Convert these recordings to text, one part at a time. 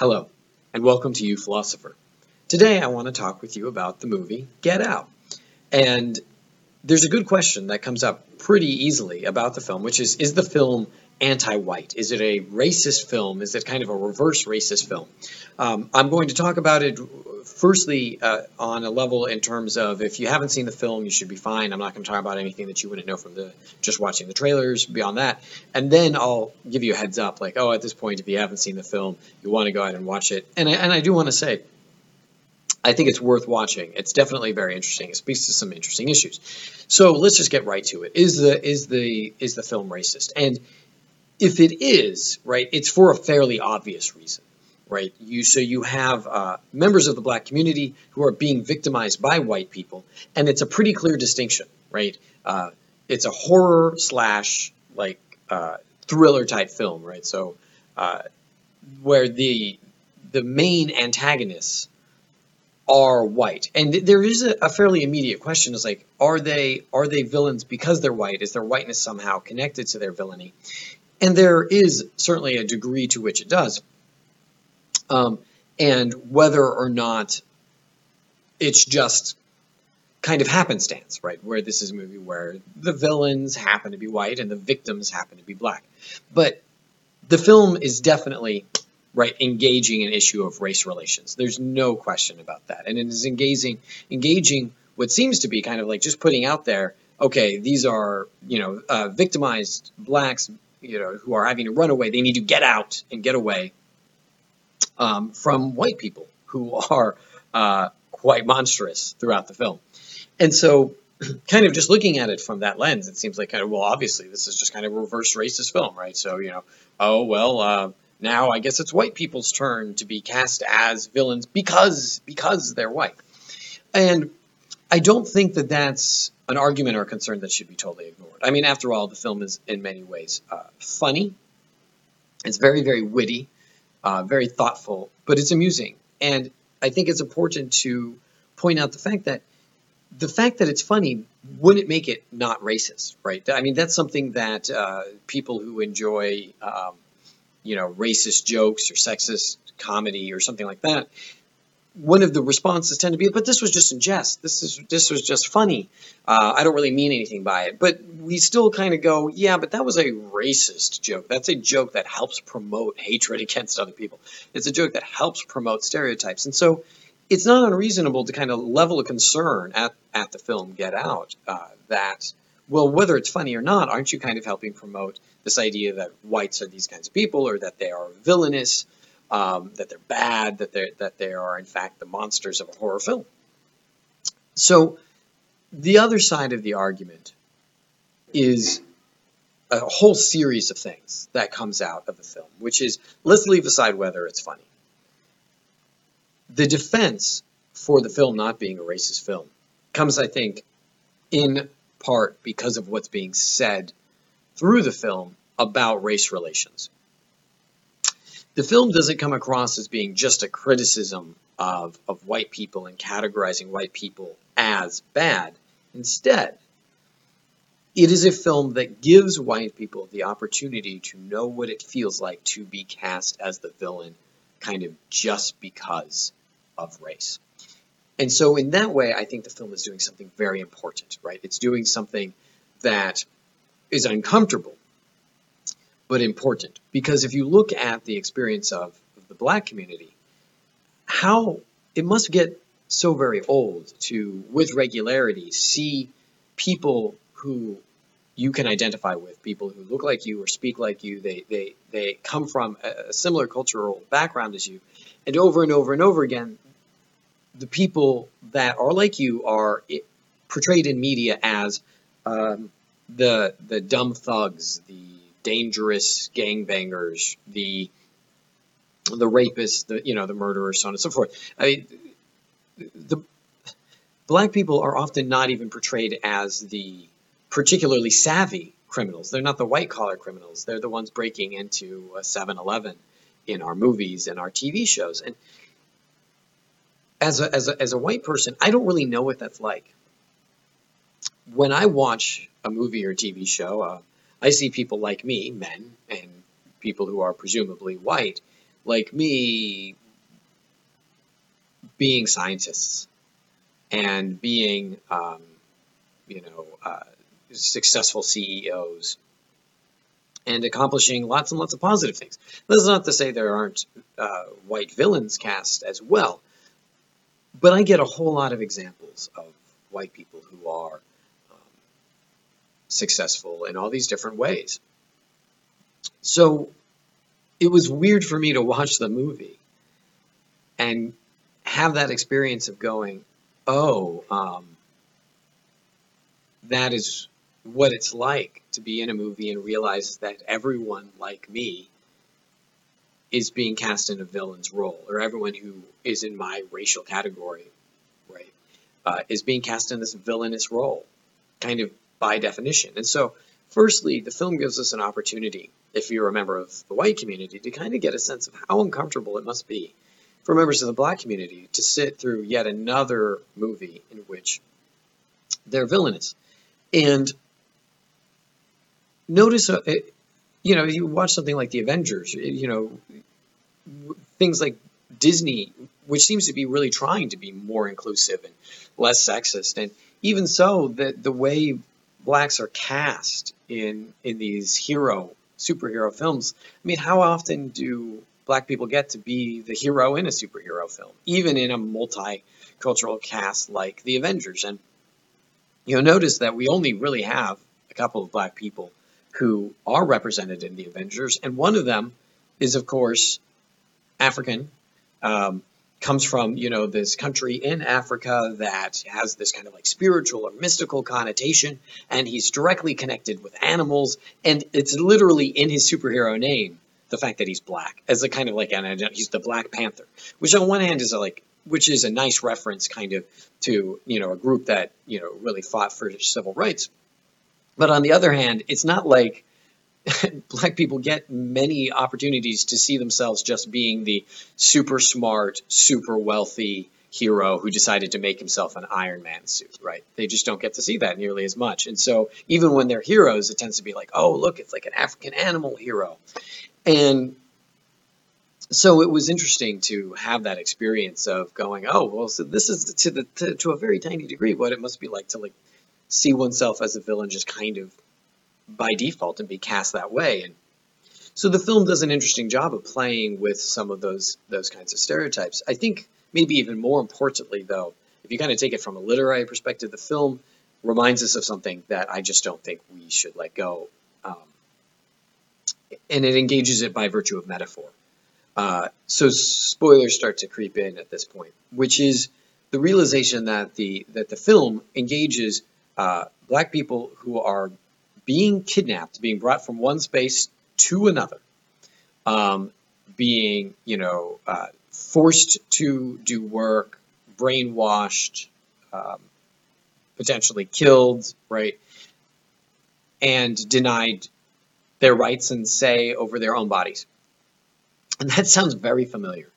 Hello, and welcome to uPhilosopher. Today I want to talk with you about the movie Get Out. And there's a good question that comes up pretty easily about the film, which is Is the film anti-white? Is it a racist film? Is it kind of a reverse racist film? Um, I'm going to talk about it firstly uh, on a level in terms of if you haven't seen the film, you should be fine. I'm not going to talk about anything that you wouldn't know from the just watching the trailers. Beyond that, and then I'll give you a heads up, like, oh, at this point, if you haven't seen the film, you want to go ahead and watch it. And I, and I do want to say. I think it's worth watching. It's definitely very interesting. It speaks to some interesting issues. So let's just get right to it. Is the is the is the film racist? And if it is, right, it's for a fairly obvious reason, right? You so you have uh, members of the black community who are being victimized by white people, and it's a pretty clear distinction, right? Uh, it's a horror slash like uh, thriller type film, right? So uh, where the the main antagonists are white, and there is a, a fairly immediate question: is like, are they are they villains because they're white? Is their whiteness somehow connected to their villainy? And there is certainly a degree to which it does. Um, and whether or not it's just kind of happenstance, right? Where this is a movie where the villains happen to be white and the victims happen to be black. But the film is definitely right engaging an issue of race relations. There's no question about that. And it is engaging engaging what seems to be kind of like just putting out there, okay, these are, you know, uh, victimized blacks, you know, who are having to run away, they need to get out and get away um, from white people who are uh, quite monstrous throughout the film. And so, kind of just looking at it from that lens, it seems like kind of, well, obviously, this is just kind of a reverse racist film, right? So, you know, oh, well, uh, now I guess it's white people's turn to be cast as villains because because they're white. And I don't think that that's an argument or a concern that should be totally ignored. I mean, after all, the film is in many ways uh, funny. It's very, very witty, uh, very thoughtful, but it's amusing. And I think it's important to point out the fact that the fact that it's funny wouldn't make it not racist, right? I mean, that's something that uh, people who enjoy, um, you know, racist jokes or sexist comedy or something like that one of the responses tend to be, but this was just in jest. This is this was just funny. Uh, I don't really mean anything by it. But we still kind of go, yeah, but that was a racist joke. That's a joke that helps promote hatred against other people. It's a joke that helps promote stereotypes. And so it's not unreasonable to kind of level a concern at, at the film Get Out uh, that, well, whether it's funny or not, aren't you kind of helping promote this idea that whites are these kinds of people or that they are villainous? Um, that they're bad, that they that they are in fact the monsters of a horror film. So the other side of the argument is a whole series of things that comes out of the film, which is let's leave aside whether it's funny. The defense for the film not being a racist film comes, I think, in part because of what's being said through the film about race relations the film doesn't come across as being just a criticism of, of white people and categorizing white people as bad. Instead, it is a film that gives white people the opportunity to know what it feels like to be cast as the villain, kind of just because of race. And so, in that way, I think the film is doing something very important, right? It's doing something that is uncomfortable but important. Because if you look at the experience of, the black community, how it must get so very old to, with regularity, see people who you can identify with, people who look like you or speak like you, they, they, they come from a, similar cultural background as you, and over and over and over again, the people that are like you are portrayed in media as um, the the dumb thugs, the dangerous gangbangers, the the rapists, the you know the murderers, so on and so forth. I mean, the black people are often not even portrayed as the particularly savvy criminals. They're not the white collar criminals. They're the ones breaking into a 7-Eleven in our movies and our TV shows. And as a, as a, as a white person, I don't really know what that's like. When I watch a movie or TV show, uh, I see people like me, men, and people who are presumably white, like me being scientists and being, um, you know, uh, successful CEOs and accomplishing lots and lots of positive things. That's not to say there aren't uh, white villains cast as well, but I get a whole lot of examples of white people who are successful in all these different ways. So it was weird for me to watch the movie and have that experience of going, oh, um, that is what it's like to be in a movie and realize that everyone like me is being cast in a villain's role, or everyone who is in my racial category, right, uh, is being cast in this villainous role, kind of by definition. And so, firstly, the film gives us an opportunity, if you're a member of the white community, to kind of get a sense of how uncomfortable it must be for members of the black community to sit through yet another movie in which they're villainous. And notice, uh, you know, you watch something like the Avengers, you know, things like Disney, which seems to be really trying to be more inclusive and less sexist, and even so, the the way blacks are cast in in these hero superhero films. I mean, how often do black people get to be the hero in a superhero film, even in a multicultural cast like the Avengers? And you'll notice that we only really have a couple of black people who are represented in the Avengers, and one of them is, of course, African. Um, comes from you know this country in Africa that has this kind of like spiritual or mystical connotation, and he's directly connected with animals, and it's literally in his superhero name the fact that he's black as a kind of like and he's the Black Panther, which on one hand is a, like which is a nice reference kind of to you know a group that you know really fought for civil rights, but on the other hand, it's not like black people get many opportunities to see themselves just being the super smart, super wealthy hero who decided to make himself an Iron Man suit, right? They just don't get to see that nearly as much. And so even when they're heroes, it tends to be like, oh, look, it's like an African animal hero. And so it was interesting to have that experience of going, oh, well, so this is to the to, to a very tiny degree what it must be like to like see oneself as a villain just kind of by default and be cast that way. And so the film does an interesting job of playing with some of those those kinds of stereotypes. I think maybe even more importantly, though, if you kind of take it from a literary perspective, the film reminds us of something that I just don't think we should let go. Um, and it engages it by virtue of metaphor. Uh, so spoilers start to creep in at this point, which is the realization that the that the film engages uh, black people who are being kidnapped, being brought from one space to another, um, being, you know, uh, forced to do work, brainwashed, um, potentially killed, right, and denied their rights and say over their own bodies. And that sounds very familiar.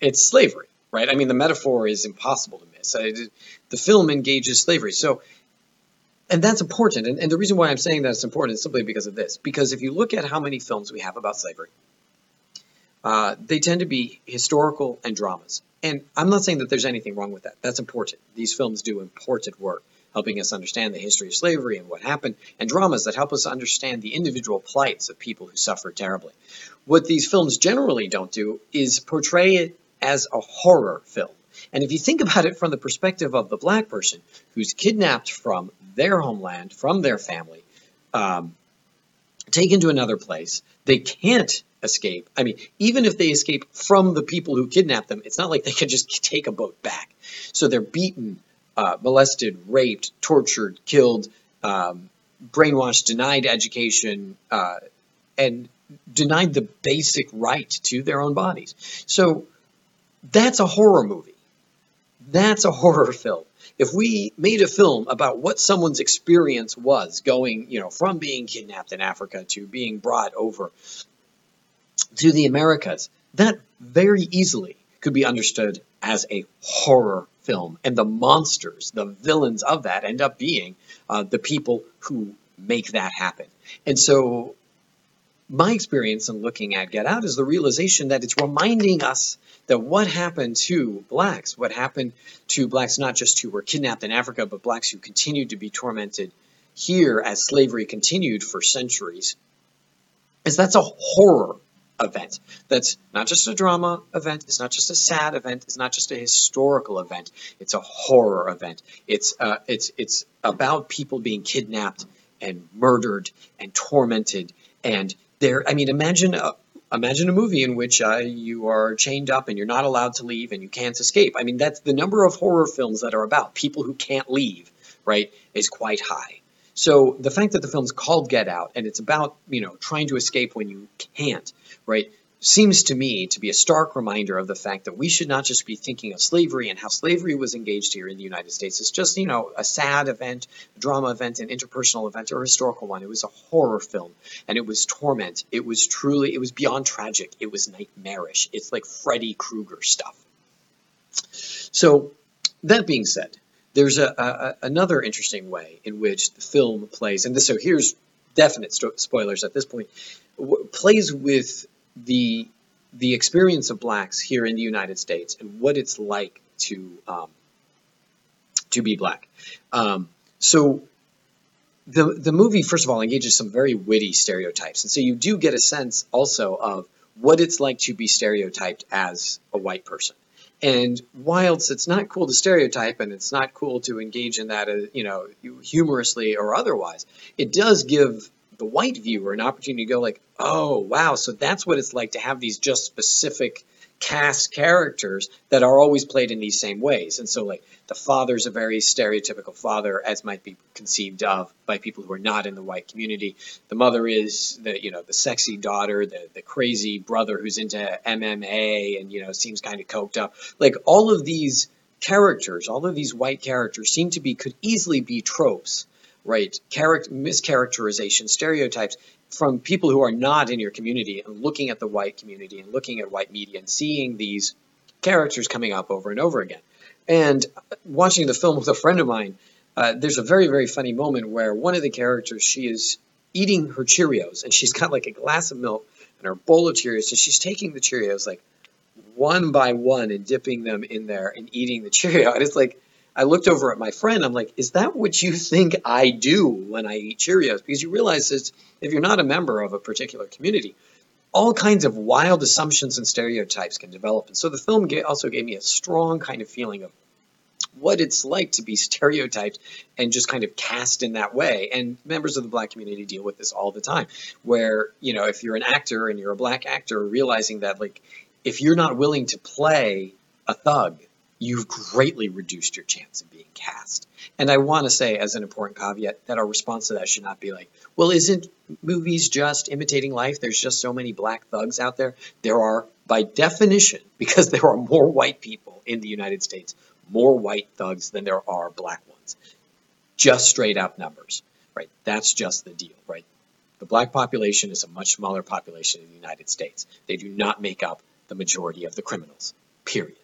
It's slavery, right? I mean, the metaphor is impossible to miss. I, the film engages slavery. So and that's important. And, and, the reason why I'm saying that it's important is simply because of this. Because if you look at how many films we have about slavery, uh, they tend to be historical and dramas. And I'm not saying that there's anything wrong with that. That's important. These films do important work, helping us understand the history of slavery and what happened, and dramas that help us understand the individual plights of people who suffer terribly. What these films generally don't do is portray it as a horror film. And if you think about it from the perspective of the black person who's kidnapped from their homeland, from their family, um, taken to another place, they can't escape. I mean, even if they escape from the people who kidnapped them, it's not like they can just take a boat back. So they're beaten, uh, molested, raped, tortured, killed, um, brainwashed, denied education, uh, and denied the basic right to their own bodies. So that's a horror movie. That's a horror film. If we made a film about what someone's experience was going, you know, from being kidnapped in Africa to being brought over to the Americas, that very easily could be understood as a horror film. And the monsters, the villains of that, end up being uh, the people who make that happen. And so my experience in looking at Get Out is the realization that it's reminding us that what happened to blacks, what happened to blacks not just who were kidnapped in Africa, but blacks who continued to be tormented here as slavery continued for centuries, is that's a horror event. That's not just a drama event. It's not just a sad event. It's not just a historical event. It's a horror event. It's uh, it's it's about people being kidnapped and murdered and tormented and there. I mean, imagine a, imagine a movie in which uh, you are chained up and you're not allowed to leave and you can't escape. I mean, that's the number of horror films that are about people who can't leave. Right, is quite high. So the fact that the film's called Get Out and it's about, you know, trying to escape when you can't, right, seems to me to be a stark reminder of the fact that we should not just be thinking of slavery and how slavery was engaged here in the United States. It's just, you know, a sad event, a drama event, an interpersonal event, or a historical one. It was a horror film and it was torment. It was truly, it was beyond tragic. It was nightmarish. It's like Freddy Krueger stuff. So, that being said, there's a, a, another interesting way in which the film plays, and this, so here's definite spoilers at this point, plays with the the experience of blacks here in the United States and what it's like to um, to be black. Um, so the the movie, first of all, engages some very witty stereotypes, and so you do get a sense also of what it's like to be stereotyped as a white person. And whilst it's not cool to stereotype and it's not cool to engage in that, uh, you know, humorously or otherwise, it does give the white viewer an opportunity to go like, oh, wow, so that's what it's like to have these just specific cast characters that are always played in these same ways. And so, like, the father's a very stereotypical father, as might be conceived of by people who are not in the white community. The mother is the, you know, the sexy daughter, the, the crazy brother who's into MMA and, you know, seems kind of coked up. Like, all of these characters, all of these white characters seem to be, could easily be tropes right? Character, mischaracterization, stereotypes from people who are not in your community and looking at the white community and looking at white media and seeing these characters coming up over and over again. And watching the film with a friend of mine, uh, there's a very, very funny moment where one of the characters, she is eating her Cheerios and she's got like a glass of milk and her bowl of Cheerios. And she's taking the Cheerios like one by one and dipping them in there and eating the Cheerio. And it's like, I looked over at my friend. I'm like, is that what you think I do when I eat Cheerios? Because you realize that if you're not a member of a particular community, all kinds of wild assumptions and stereotypes can develop. And so the film also gave me a strong kind of feeling of what it's like to be stereotyped and just kind of cast in that way. And members of the black community deal with this all the time, where, you know, if you're an actor and you're a black actor, realizing that, like, if you're not willing to play a thug, you've greatly reduced your chance of being cast. And I want to say, as an important caveat, that our response to that should not be like, well, isn't movies just imitating life? There's just so many black thugs out there. There are, by definition, because there are more white people in the United States, more white thugs than there are black ones. Just straight up numbers, right? That's just the deal, right? The black population is a much smaller population in the United States. They do not make up the majority of the criminals, period.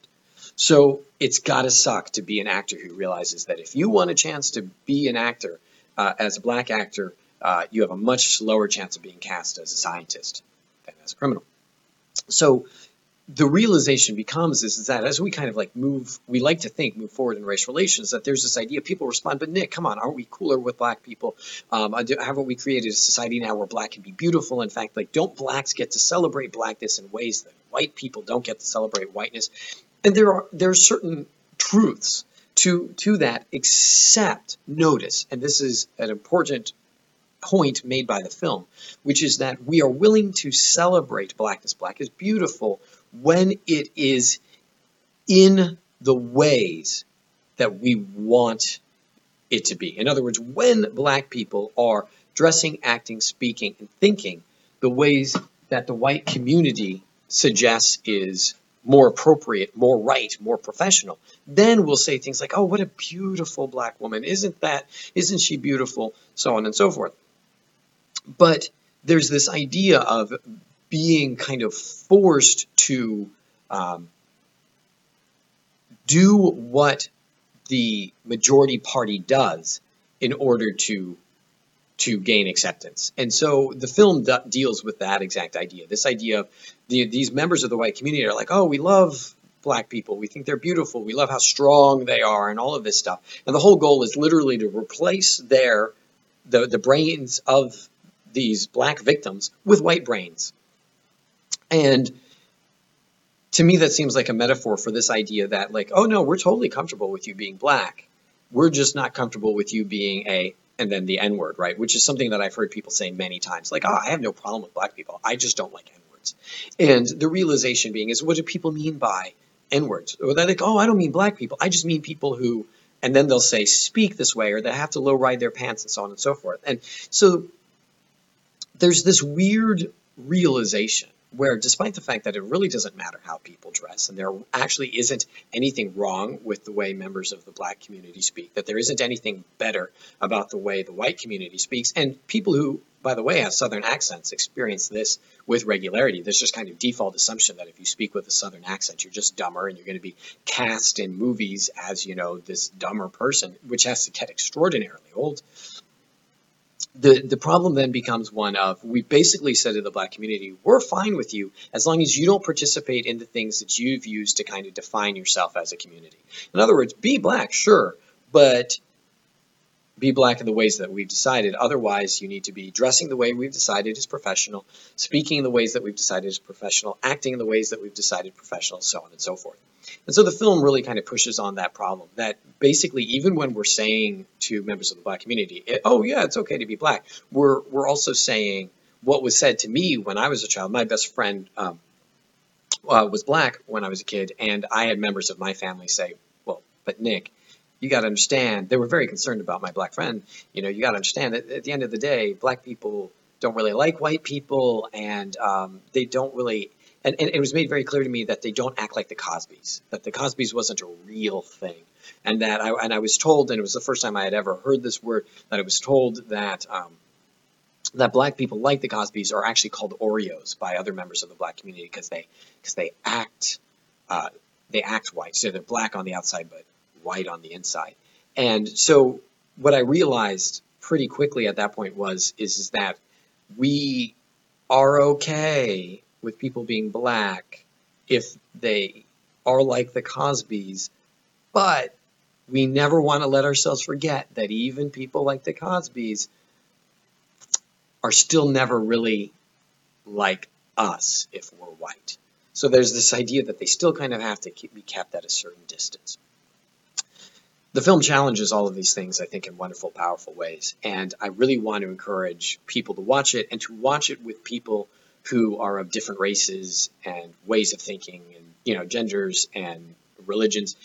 So it's got to suck to be an actor who realizes that if you want a chance to be an actor uh, as a black actor, uh, you have a much lower chance of being cast as a scientist than as a criminal. So the realization becomes is, is that as we kind of like move, we like to think move forward in race relations, that there's this idea people respond, but Nick, come on, aren't we cooler with black people? Um, haven't we created a society now where black can be beautiful? In fact, like don't blacks get to celebrate blackness in ways that white people don't get to celebrate whiteness? And there are there are certain truths to to that, except notice, and this is an important point made by the film, which is that we are willing to celebrate blackness. Black is beautiful when it is in the ways that we want it to be. In other words, when black people are dressing, acting, speaking, and thinking the ways that the white community suggests is more appropriate, more right, more professional, then we'll say things like, "Oh, what a beautiful black woman! Isn't that? Isn't she beautiful?" So on and so forth. But there's this idea of being kind of forced to um, do what the majority party does in order to to gain acceptance. And so the film deals with that exact idea. This idea of the, these members of the white community are like, oh, we love black people. We think they're beautiful. We love how strong they are and all of this stuff. And the whole goal is literally to replace their the, the brains of these black victims with white brains. And to me, that seems like a metaphor for this idea that, like, oh no, we're totally comfortable with you being black. We're just not comfortable with you being a, and then the N word, right? Which is something that I've heard people say many times. Like, oh, I have no problem with black people. I just don't like N words. And the realization being is, what do people mean by N words? Or they're like, oh, I don't mean black people. I just mean people who, and then they'll say speak this way, or they have to low ride their pants, and so on and so forth. And so there's this weird realization where despite the fact that it really doesn't matter how people dress and there actually isn't anything wrong with the way members of the black community speak that there isn't anything better about the way the white community speaks and people who by the way have southern accents experience this with regularity. There's just kind of default assumption that if you speak with a southern accent you're just dumber and you're going to be cast in movies as you know this dumber person which has to get extraordinarily old the, the problem then becomes one of we basically said to the black community, we're fine with you as long as you don't participate in the things that you've used to kind of define yourself as a community. In other words, be black, sure, but be black in the ways that we've decided. Otherwise, you need to be dressing the way we've decided is professional, speaking in the ways that we've decided is professional, acting in the ways that we've decided professional, so on and so forth. And so the film really kind of pushes on that problem that basically, even when we're saying to members of the black community, oh, yeah, it's okay to be black, we're, we're also saying what was said to me when I was a child. My best friend um, uh, was black when I was a kid, and I had members of my family say, well, but Nick, you got to understand, they were very concerned about my black friend. You know, you got to understand that at the end of the day, black people don't really like white people, and um, they don't really. And, and it was made very clear to me that they don't act like the Cosbys. That the Cosbys wasn't a real thing, and that I and I was told, and it was the first time I had ever heard this word, that I was told that um, that black people like the Cosbys are actually called Oreos by other members of the black community because they because they act uh, they act white, so they're black on the outside but white on the inside. And so what I realized pretty quickly at that point was is, is that we are okay with people being black if they are like the Cosbys, but we never want to let ourselves forget that even people like the Cosbys are still never really like us if we're white. So there's this idea that they still kind of have to keep, be kept at a certain distance the film challenges all of these things, I think, in wonderful, powerful ways. And I really want to encourage people to watch it and to watch it with people who are of different races and ways of thinking and, you know, genders and religions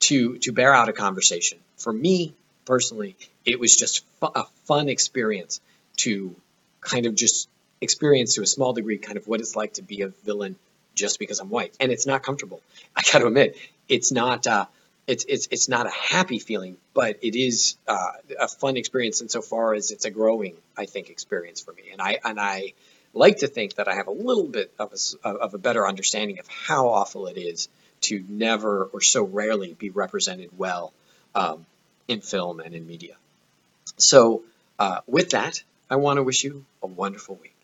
to, to bear out a conversation. For me, personally, it was just fu- a fun experience to kind of just experience to a small degree kind of what it's like to be a villain just because I'm white. And it's not comfortable. I got to admit, it's not, uh, it's it's it's not a happy feeling, but it is uh, a fun experience insofar as it's a growing, I think, experience for me. And I and I like to think that I have a little bit of a, of a better understanding of how awful it is to never or so rarely be represented well um, in film and in media. So, uh, with that, I want to wish you a wonderful week.